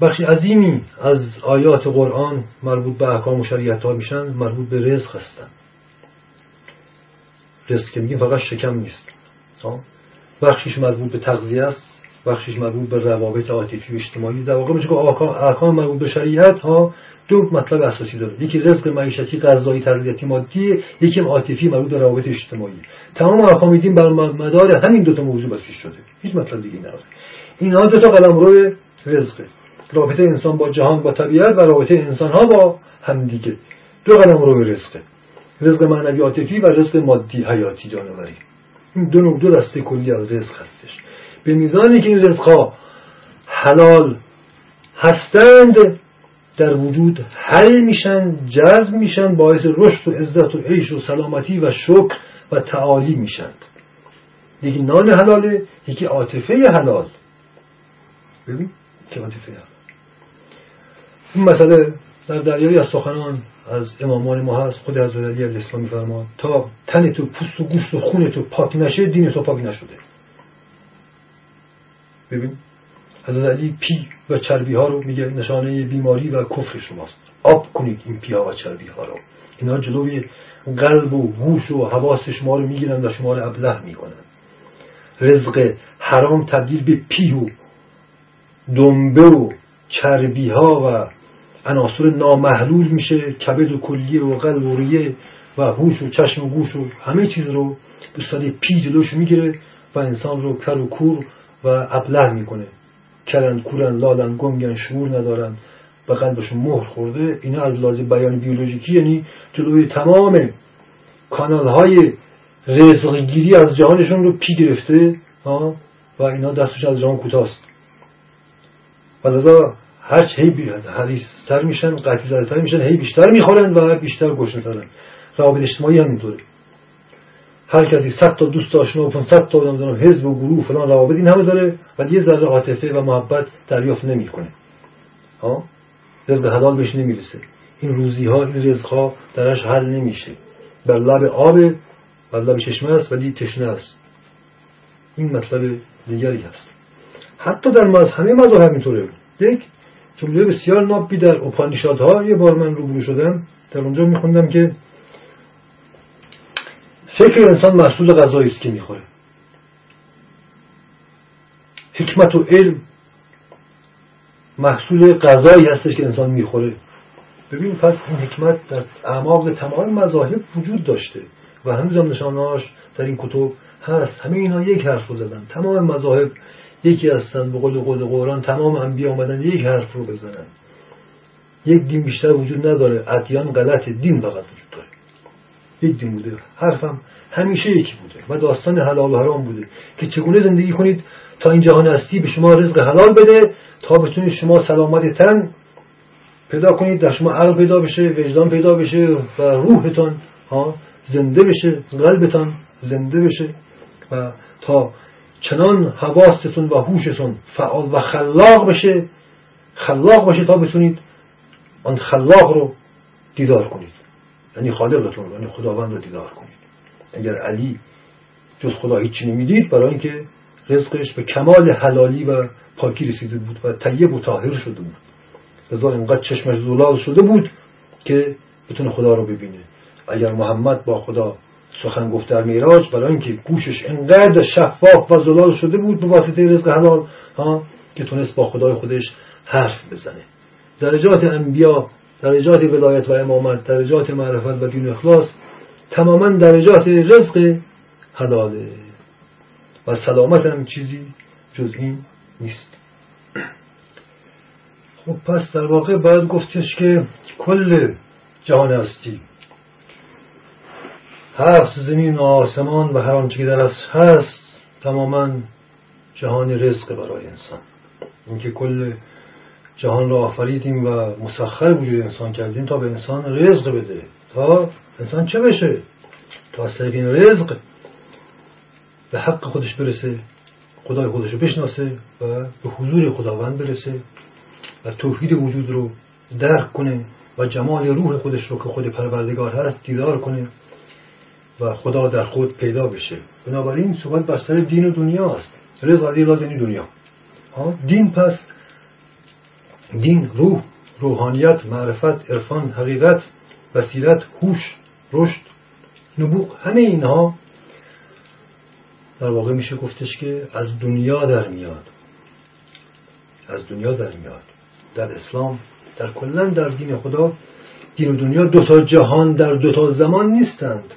بخش عظیمی از آیات قرآن مربوط به احکام و شریعت ها میشن مربوط به رزق هستن. رزق که میگیم فقط شکم نیست. بخشش مربوط به تغذیه است بخشش مربوط به روابط عاطفی و اجتماعی. در واقع میشه که احکام مربوط به شریعت ها دو مطلب اساسی داره. یکی رزق معیشتی غذایی تغذیتی مادی یکی عاطفی مربوط به روابط اجتماعی. تمام احکام دین بر مدار همین دو تا موضوع بسیج شده. هیچ مطلب دیگه نداره. اینها دو تا قلمرو رزقه. رابطه انسان با جهان با طبیعت و رابطه انسان ها با همدیگه دو قلمرو رزقه رزق. معنوی عاطفی و رزق مادی حیاتی جانوری. این دو دو دسته کلی از رزق هستش. به میزانی که این رزق حلال هستند در وجود حل میشن جذب میشن باعث رشد و عزت و عیش و سلامتی و شکر و تعالی میشن. یکی نان حلاله یکی عاطفه حلال. ببین که عاطفه حلال. این مسئله در دریایی از سخنان از امامان ما هست خود حضرت علی الاسلام میفرمان تا تن تو پوست و گوشت و خون تو پاک نشه دین تو پاک نشده. ببین حضرت علی پی و چربی ها رو میگه نشانه بیماری و کفر شماست. آب کنید این پیا و چربی ها رو. اینا جلوی قلب و گوش و حواس شما رو می‌گیرن و شما رو ابله می‌کنن. رزق حرام تبدیل به پی و دنبه و چربی ها و عناصر نامحلول میشه کبد و کلیه و قلب و ریه و هوش و چشم و گوش و همه چیز رو به پی جلوش می‌گیره و انسان رو کر و کور و ابله می‌کنه. کرن کورن لالن گنگن شعور ندارن. به قلبشون مهر خورده. اینا از لازم بیان بیولوژیکی یعنی جلوی تمام کانال های رزقگیری از جهانشون رو پی گرفته و اینا دستش از جهان کوتاست. و لذا هر هی سر میشن قطعی زدتر میشن هی بیشتر می‌خورن و بیشتر میترن روابط اجتماعی همینطوره. هر کسی صد تا دوست آشنا و 500 تا نمی‌دونم حزب و گروه فلان روابط این همه داره ولی یه ذره عاطفه و محبت دریافت نمی‌کنه. ها؟ رزق حلال بهش نمی‌رسه. این روزی ها این رزق ها درش حل نمیشه. بر لب آب بر لب چشمه است ولی تشنه است. این مطلب دیگری هست. حتی در مز همه مذاهب اینطوره یک جمله بسیار نابی در ها یه بار من روبرو شدم در اونجا میخوندم که فکر انسان محصول غذایی است که می‌خوره. حکمت و علم محصول غذایی هستش که انسان می‌خوره. ببین پس این حکمت در اعماق تمام مذاهب وجود داشته و هنوز هم نشانهاش در این کتب هست. همه اینا یک حرف رو زدن. تمام مذاهب یکی هستن به قول قول قرآن تمام انبیا آمدن یک حرف رو بزنن. یک دین بیشتر وجود نداره. ادیان غلط دین فقط وجود داره. یک دین بوده. حرفم همیشه یکی بوده. و داستان حلال و حرام بوده. که چگونه زندگی کنید تا این جهان هستی به شما رزق حلال بده تا بتونید شما سلامت تن پیدا کنید در شما عقل پیدا بشه وجدان پیدا بشه و روحتان ها زنده بشه قلبتان زنده بشه. و تا چنان حواستون و هوشتون فعال و خلاق بشه خلاق باشه تا بتونید آن خلاق رو دیدار کنید. یعنی خالقتون یعنی خداوند رو دیدار کنید. اگر علی جز خدا هیچی نمی‌دید برای اینکه رزقش به کمال حلالی و پاکی رسیده بود و طیب و طاهر شده بود. لذا اینقدر چشمش زلال شده بود که بتونه خدا رو ببینه. اگر محمد با خدا سخن گفت در میراج برای اینکه گوشش انقدر شفاف و زلال شده بود به واسطه رزق حلال ها که تونست با خدای خودش حرف بزنه. درجات انبیا درجات ولایت و امامت درجات معرفت و دین اخلاص تماما درجات رزق حلاله. و سلامت هم چیزی جز این نیست. خب پس در واقع باید گفتش که کل جهان هستی. هفت زمین و آسمان و هر آنچه که در از هست تماما جهان رزق برای انسان. اینکه کل جهان را آفریدیم و مسخر وجود انسان کردیم تا به انسان رزق بده. تا انسان چه بشه؟ تا از این رزق به حق خودش برسه خدای خودش رو بشناسه و به حضور خداوند برسه و توحید وجود رو درک کنه و جمال روح خودش رو که خود پروردگار هست دیدار کنه. و خدا در خود پیدا بشه. بنابراین صحبت بر سر دین و دنیا است. رزق از یعنی دنیا. دین پس دین روح روحانیت معرفت عرفان حقیقت بصیرت هوش رشد نبوغ همه اینها در واقع میشه گفتش که از دنیا در میاد. از دنیا در میاد. در اسلام در کلا در دین خدا دین و دنیا دو تا جهان در دو تا زمان نیستند.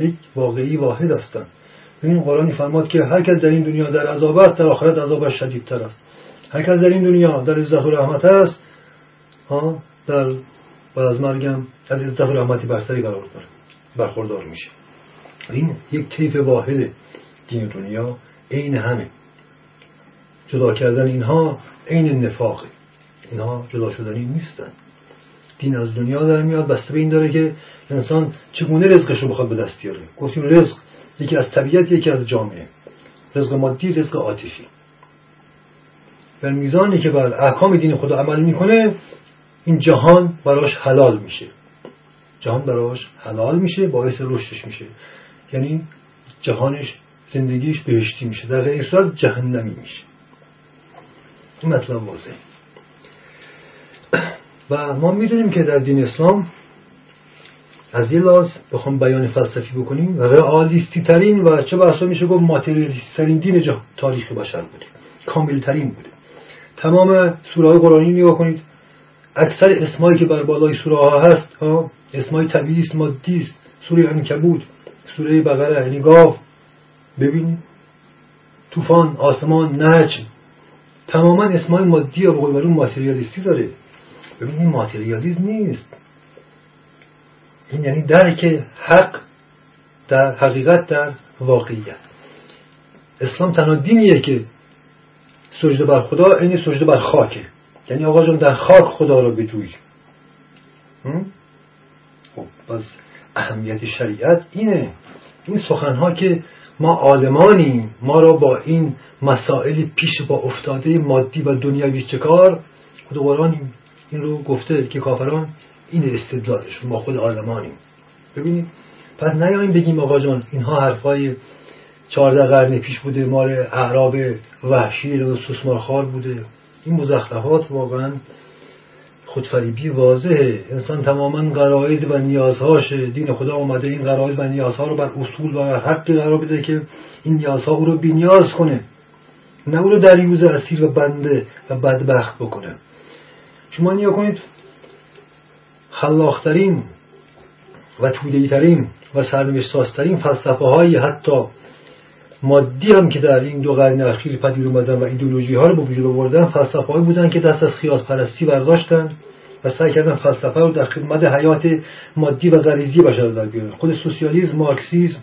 یک واقعی واحد هستند این قرآن فرماد که هر کس در این دنیا در عذاب است در آخرت عذابش شدیدتر است. هر کس در این دنیا در عزت و رحمت است ها در بعد از مرگم از عزت و رحمتی بر سری قرار داره برخوردار میشه. این یک طیف واحد دین دنیا عین همه. جدا کردن اینها عین نفاقه. اینها جدا شدنی نیستن. دین از دنیا در میاد بسته به این داره که انسان چگونه رزقش رو بخواد به دست بیاره؟ گفتیم رزق یکی از طبیعت یکی از جامعه. رزق مادی رزق عاطفی در میزانی که بر احکام دین خدا عمل می‌کنه این جهان براش حلال میشه. جهان براش حلال میشه باعث رشدش میشه. یعنی جهانش زندگیش بهشتی میشه. در غیر صورت جهنمی میشه. این مطلب واضح و ما می‌دونیم که در دین اسلام از یه لاز بخوام بیان فلسفی بکنیم. رئالیستی ترین و چه بحثا میشه گفت ماتریالیستی ترین دین تاریخ بشر بوده. کامل ترین بوده. تمام سوره قرآنی نگاه کنید. اکثر اسمایی که بر بالای سوره ها هست اسمای طبیعی است مادی است. سوره عنکبوت سوره بقره یعنی گاو ببینید. طوفان آسمان نجم تماما اسمای مادی و بقول ماتریالیستی داره. ببینید این ماتریالیزم نیست. این یعنی درک حق در حقیقت در واقعیت. اسلام تنها دینیه که سجده بر خدا این سجده بر خاکه. یعنی آقا جان در خاک خدا رو بجوی خب باز اهمیت شریعت اینه. این سخنها که ما عالمانیم ما را با این مسائل پیش با افتاده مادی و دنیوی چکار؟ خود قرآن این رو گفته که کافران این استدلالش ما خود عالمانیم ببینید پس نیاییم بگیم آقا جان اینها حرفای چهارده قرن پیش بوده مال اعراب وحشی و سوسمارخار بوده. این مزخرفات واقعا خودفریبی واضحه. انسان تماما قرائز و نیازهاش دین خدا آمده این قرائز و نیازها رو بر اصول و حق قرار بده که این نیازها او رو بینیاز کنه. نه او رو دریوز اسیر و بنده و بدبخت بکنه. شما نیا کنید خلاقترین و تودهیترین و سرنوشت سازترین فلسفه های حتی مادی هم که در این دو قرن اخیر پدید اومدن و ایدولوژی ها رو به وجود آوردن فلسفه بودن که دست از خیال پرستی برداشتن و سعی کردن فلسفه رو در خدمت حیات مادی و غریزی بشر در بیارن. خود سوسیالیسم مارکسیسم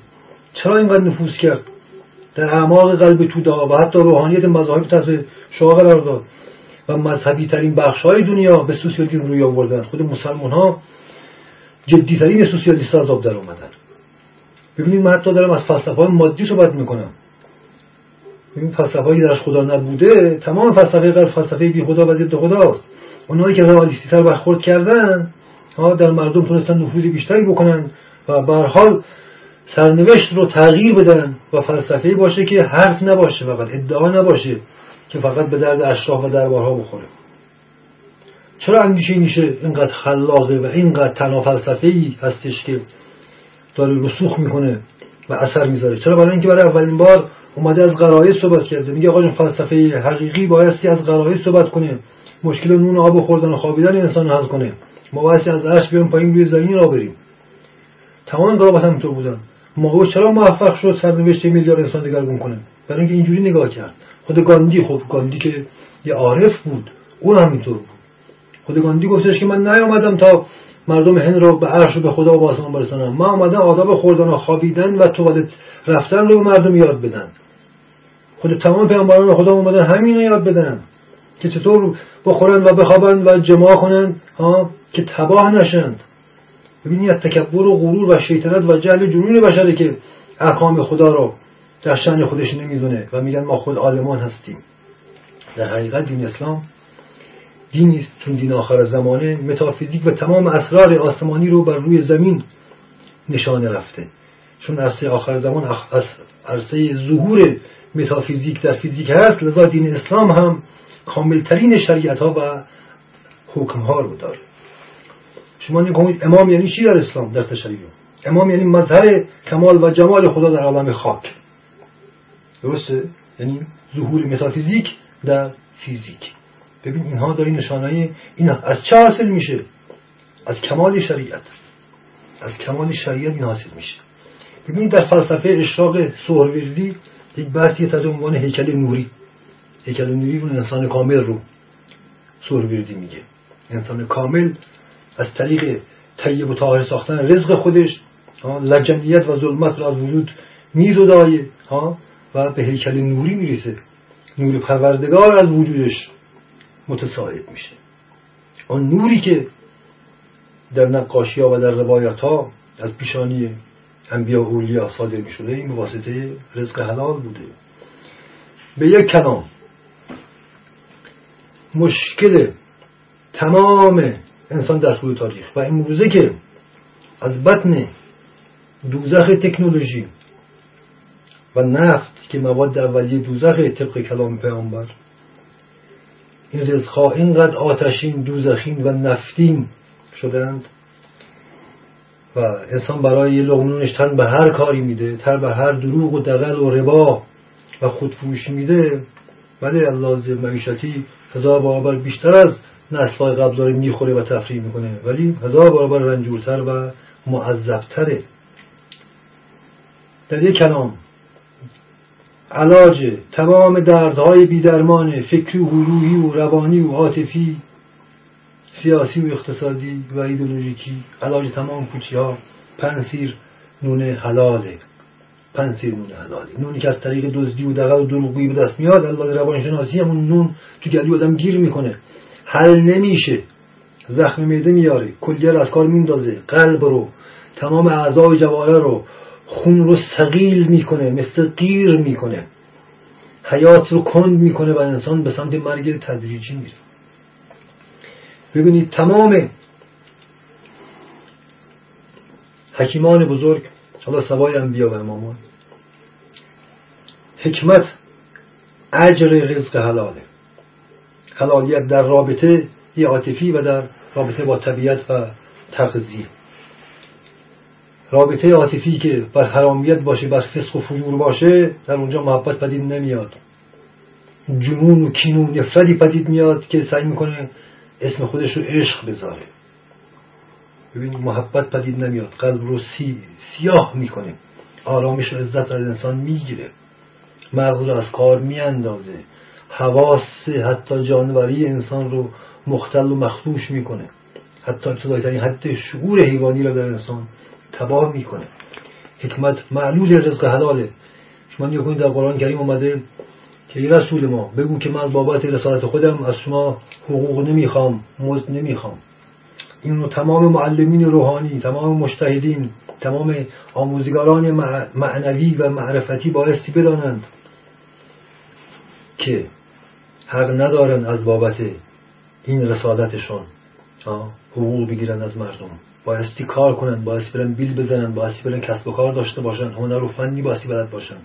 چرا اینقدر نفوذ کرد؟ در اعماق قلب توده و حتی روحانیت مذاهب تحت شعا قرار داد. و مذهبی ترین بخش های دنیا به سوسیالیسم روی آوردن. خود مسلمان ها جدی ترین سوسیالیست عذاب در اومدن. ببینید من حتی دارم از فلسفه های مادی صحبت می‌کنم. ببین فلسفه هایی درش خدا نبوده تمام فلسفه غیر فلسفه بی خدا و ضد خداست اونایی که رئالیستی تر برخورد کردن ها در مردم تونستن نفوذ بیشتری بکنن و به حال سرنوشت رو تغییر بدن و فلسفه باشه که حرف نباشه فقط ادعا نباشه. که فقط به درد اشراف و دربارها بخوره. چرا اندیشه میشه اینقدر خلاقه و اینقدر تنها فلسفه ای هستش که داره رسوخ می‌کنه و اثر می‌ذاره؟ چرا برای اینکه برای اولین بار اومده از قرائز صحبت کرده؟ میگه آقا فلسفه حقیقی بایستی از قرائز صحبت کنه. مشکل نون آب خوردن و خوابیدن انسان حل کنه. ما بایستی از عرش بیایم پایین روی زمین را بریم. تمام انقلابات همینطور بودن. ما چرا موفق شد سرنوشت میلیارد انسان دگرگون کنه؟ برای اینکه اینجوری نگاه کرد. خود گاندی خب گاندی که یه عارف بود اون همینطور بود. خود گاندی گفتش که من نیامدم تا مردم هند رو به عرش و به خدا و آسمان برسانم. من آمدم آداب خوردن و خوابیدن و توالت رفتن رو به مردم یاد بدن. خود تمام پیامبران خدا اومدن همین رو یاد بدن که چطور بخورن و بخوابن و جماع کنن ها که تباه نشند ببینید تکبر و غرور و شیطنت و جهل جنون بشره که احکام خدا رو در شن خودش نمی‌دونه و میگن ما خود عالمان هستیم. در حقیقت دین اسلام دینی است چون دین آخر زمانه متافیزیک و تمام اسرار آسمانی رو بر روی زمین نشانه رفته. چون عرصه آخر زمان عرصه ظهور متافیزیک در فیزیک هست لذا دین اسلام هم کاملترین شریعت ها و حکم ها رو داره. شما نگوید امام یعنی چی در اسلام؟ در تشریع امام یعنی مظهر کمال و جمال خدا در عالم خاک. درسته؟ یعنی ظهور متافیزیک در فیزیک. ببین اینها داری نشانه این از چه حاصل میشه؟ از کمال شریعت. از کمال شریعت این حاصل میشه. ببینید در فلسفه اشراق سهروردی یک بحثی تحت عنوان هیکل نوری. هیکل نوری رو انسان کامل رو سهروردی میگه. انسان کامل از طریق طیب و طاهر ساختن رزق خودش لجنیت و ظلمت رو از وجود میزدایه ها و به هیکل نوری می‌رسه. نور پروردگار از وجودش متساعد میشه. آن نوری که در نقاشی ها و در روایت ها از پیشانی انبیا اولیا صادر می شده این واسطه رزق حلال بوده. به یک کلام مشکل تمام انسان در طول تاریخ و این موزه که از بطن دوزخ تکنولوژی و نفت که مواد اولیه دوزخ طبق کلام پیامبر. این رزقها اینقدر آتشین دوزخین و نفتین شدند و انسان برای یه لغمونش تن به هر کاری میده تر به هر دروغ و دقل و ربا و خودفروشی میده. ولی الله معیشتی هزار برابر بیشتر از نسلهای قبل داره می‌خوره و تفریح می‌کنه. ولی هزار برابر رنجورتر و معذبتره. در یک کلام علاج تمام دردهای بیدرمان فکری و روحی و روانی و عاطفی سیاسی و اقتصادی و ایدولوژیکی. علاج تمام پوچی ها پنسیر نون حلاله. پنسیر نون حلاله. نونی که از طریق دزدی و دقل و دروغگویی به دست میاد البته روانشناسی همون نون تو گلوی آدم گیر می‌کنه. حل نمیشه. زخم میده میاره کلیه از کار میندازه. قلب رو تمام اعضای جواره رو خون رو سقیل می‌کنه مثل قیر می‌کنه. حیات رو کند می‌کنه و انسان به سمت مرگ تدریجی میره. ببینید تمام حکیمان بزرگ حالا سوای انبیا و امامان حکمت اجر رزق حلاله. حلالیت در رابطه عاطفی و در رابطه با طبیعت و تغذیه. رابطه عاطفی که بر حرامیت باشه بر فسق و فجور باشه در اونجا محبت پدید نمیاد. جنون و کین و نفرتی پدید میاد که سعی می‌کنه اسم خودش رو عشق بذاره. ببین محبت پدید نمیاد. قلب رو سی سیاه می‌کنه. آرامش و عزت از انسان می‌گیره. مغز رو از کار میاندازه. حواس حتی جانوری انسان رو مختل و مخدوش می‌کنه. حتی ابتدایترین حد شعور حیوانی رو در انسان تباه می‌کنه. حکمت معلول رزق حلاله. شما نگاه در قرآن کریم اومده که ای رسول ما بگو که من بابت رسالت خودم از شما حقوق نمی‌خوام مزد نمی‌خوام. این تمام معلمین روحانی تمام مشتهدین تمام آموزگاران معنوی و معرفتی بایستی بدانند که حق ندارن از بابت این رسالتشون حقوق بگیرن از مردم. بایستی کار کنن بایستی برن بیل بزنن بایستی برن کسب و کار داشته باشن هنر و فنی بایستی بلد باشن.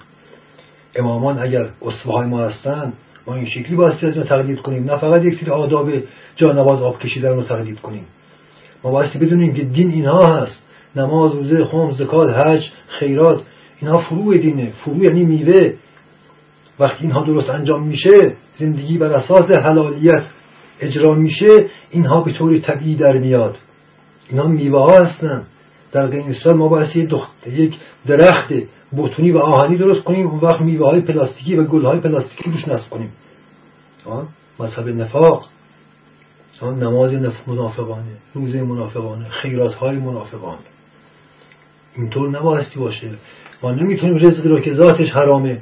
امامان اگر اصفه های ما هستن ما این شکلی بایستی از تقلید کنیم. نه فقط یک سری آداب جانواز آب کشیدن رو تقلید کنیم. ما بایستی بدونیم که دین اینها هست. نماز روزه خم زکات حج خیرات اینها فروع دینه. فروع یعنی میوه. وقتی اینها درست انجام میشه زندگی بر اساس حلالیت اجرا میشه اینها به طور طبیعی در میاد. اینا میوه ها هستن. در قینستان ما باید یک درخت بوتونی و آهنی درست کنیم اون وقت میوه های پلاستیکی و گل های پلاستیکی روش نصب کنیم. مذهب نفاق. نماز منافقانه روزه منافقانه خیرات های منافقانه. اینطور نبایستی باشه. ما نمی‌تونیم رزقی رو که ذاتش حرامه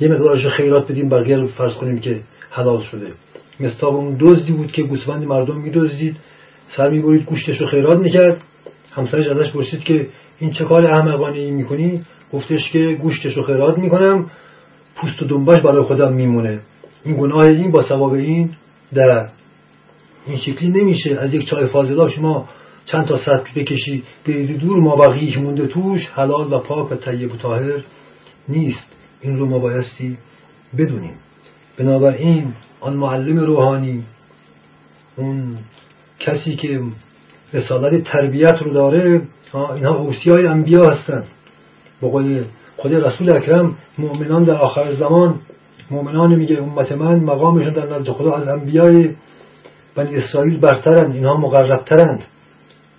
یه مقدارش خیرات بدیم بقیه فرض کنیم که حلال شده. مثل اون دزدی بود که گوسفند مردم میدزدید. سر می‌برید گوشتش رو خیرات می‌کرد. همسرش ازش پرسید که این چه کار احمقانه ای می‌کنی؟ گفتش که گوشتش رو خیرات می‌کنم پوست و دنبش برای خودم میمونه. این گناه این با ثواب این در. این شکلی نمیشه. از یک چای فاضلا شما چند تا سطل بکشی بریزی دور ما بقیه مونده توش حلال و پاک و طیب و طاهر نیست. این رو ما بایستی بدونیم. بنابراین آن معلم روحانی اون کسی که رسالت تربیت رو داره اینها اوسی های انبیا هستن. با قول خود رسول اکرم مؤمنان در آخر زمان مؤمنان میگه امت من مقامشون در نزد خدا از انبیای بنی اسرائیل برترند اینها مقربترند.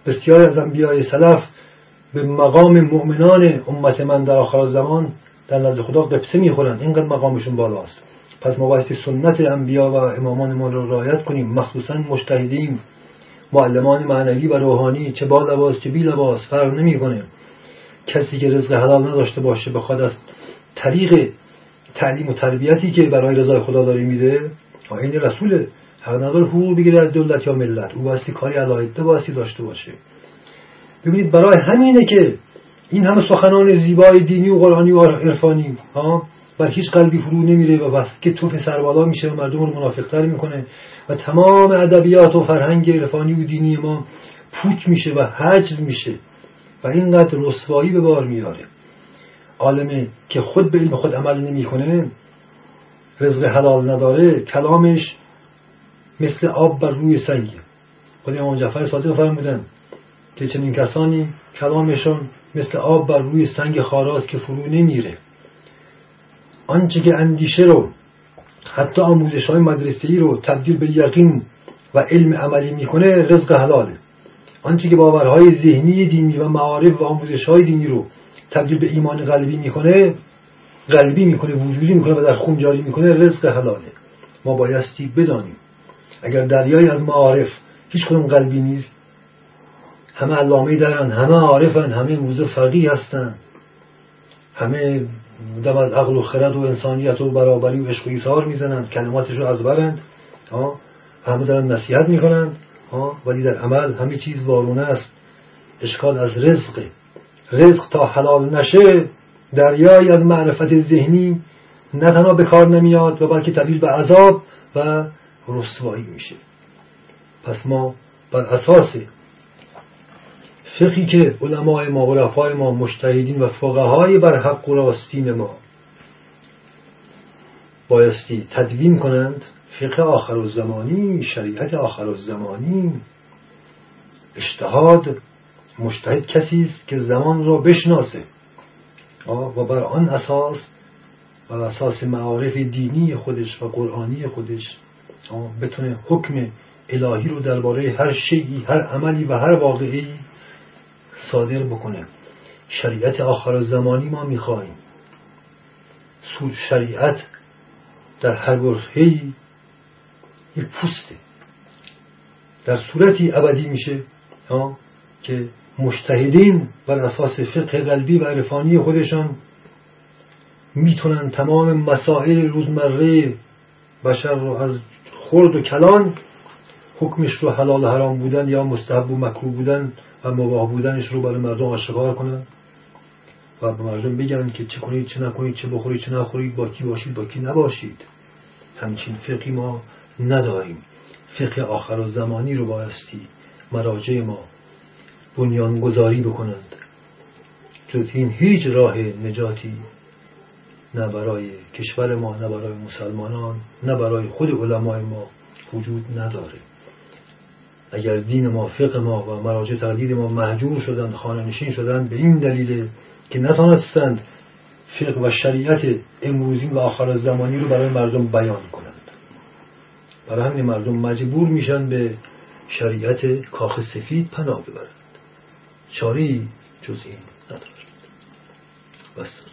بسیار از انبیای سلف به مقام مؤمنان امت من در آخر زمان در نزد خدا قبطه می‌خورند. اینقدر مقامشون بالاست. پس ما سنت انبیا و امامان ما رو رعایت کنیم. مخصوصا مجتهدین. معلمان معنوی و روحانی چه با لباس چه بی لباس فرق نمی‌کنه کسی که رزق حلال نداشته باشه بخواد از طریق تعلیم و تربیتی که برای رضای خدا داره میده این رسوله. حق نداره حقوق بگیره از دولت یا ملت. او باستی کاری علاهده باستی داشته باشه. ببینید برای همینه که این همه سخنان زیبای دینی و قرآنی و عرفانی ها بر هیچ قلبی فرو نمیره و وقتی که توف سربالا میشه و مردم رو منافقتر می‌کنه. و تمام ادبیات و فرهنگ عرفانی و دینی ما پوچ میشه و حجر میشه و اینقدر رسوایی به بار میاره. عالمه که خود به علم خود عمل نمی‌کنه رزق حلال نداره کلامش مثل آب بر روی سنگی خود امام جعفر صادق فرمودن که چنین کسانی کلامشان مثل آب بر روی سنگ خاراست که فرو نمیره. آنچه که اندیشه رو حتی آموزش های مدرسه رو تبدیل به یقین و علم عملی می‌کنه رزق حلاله. آنچه که باورهای ذهنی دینی و معارف و آموزش های دینی رو تبدیل به ایمان قلبی می‌کنه قلبی می‌کنه وجودی می‌کنه و در خون جاری می‌کنه رزق حلاله. ما بایستی بدانیم. اگر دریایی از معارف هیچ کدوم قلبی نیست همه علامه دارن همه عارفن همه موزه فقی هستن همه دم از عقل و خرد و انسانیت و برابری و عشق و ایثار می‌زنند کلماتش رو از برند همه دارن نصیحت می‌کنند ولی در عمل همه چیز وارونه است. اشکال از رزق. رزق تا حلال نشه دریایی از معرفت ذهنی نه تنها به کار نمیاد و بلکه تبدیل به عذاب و رسوایی میشه. پس ما بر اساس فقهی که علمای ما غرفای ما مشتهدین و فقهای بر حق و راستین ما بایستی تدوین کنند فقه آخر و زمانی شریعت آخر و زمانی اجتهاد مشتهد کسی است که زمان را بشناسه. و بر آن اساس و اساس معارف دینی خودش و قرآنی خودش بتونه حکم الهی رو درباره هر شیعی هر عملی و هر واقعی صادر بکنه. شریعت آخر زمانی ما می‌خواهیم. شریعت در هر برهی یک پوسته. در صورتی ابدی میشه که مشتهدین بر اساس فقه قلبی و عرفانی خودشان می‌تونن تمام مسائل روزمره بشر رو از خرد و کلان حکمش رو حلال حرام بودن یا مستحب و مکروه بودن و مباه بودنش رو برای مردم آشکار کنن و به مردم بگن که چه کنید چه نکنید چه بخورید چه نخورید با کی باشید با کی نباشید. همچین فقهی ما نداریم. فقه آخر و زمانی رو بایستی مراجع ما بنیانگذاری بکنند. جز این هیچ راه نجاتی نه برای کشور ما نه برای مسلمانان نه برای خود علمای ما وجود نداره. اگر دین ما فقه ما و مراجع تقلید ما محجور شدند خانه نشین شدند به این دلیل که نتانستند فقه و شریعت امروزین و آخر زمانی رو برای مردم بیان کنند. برای همین مردم مجبور میشن به شریعت کاخ سفید پناه ببرند. چاری جز این ندارد. بس.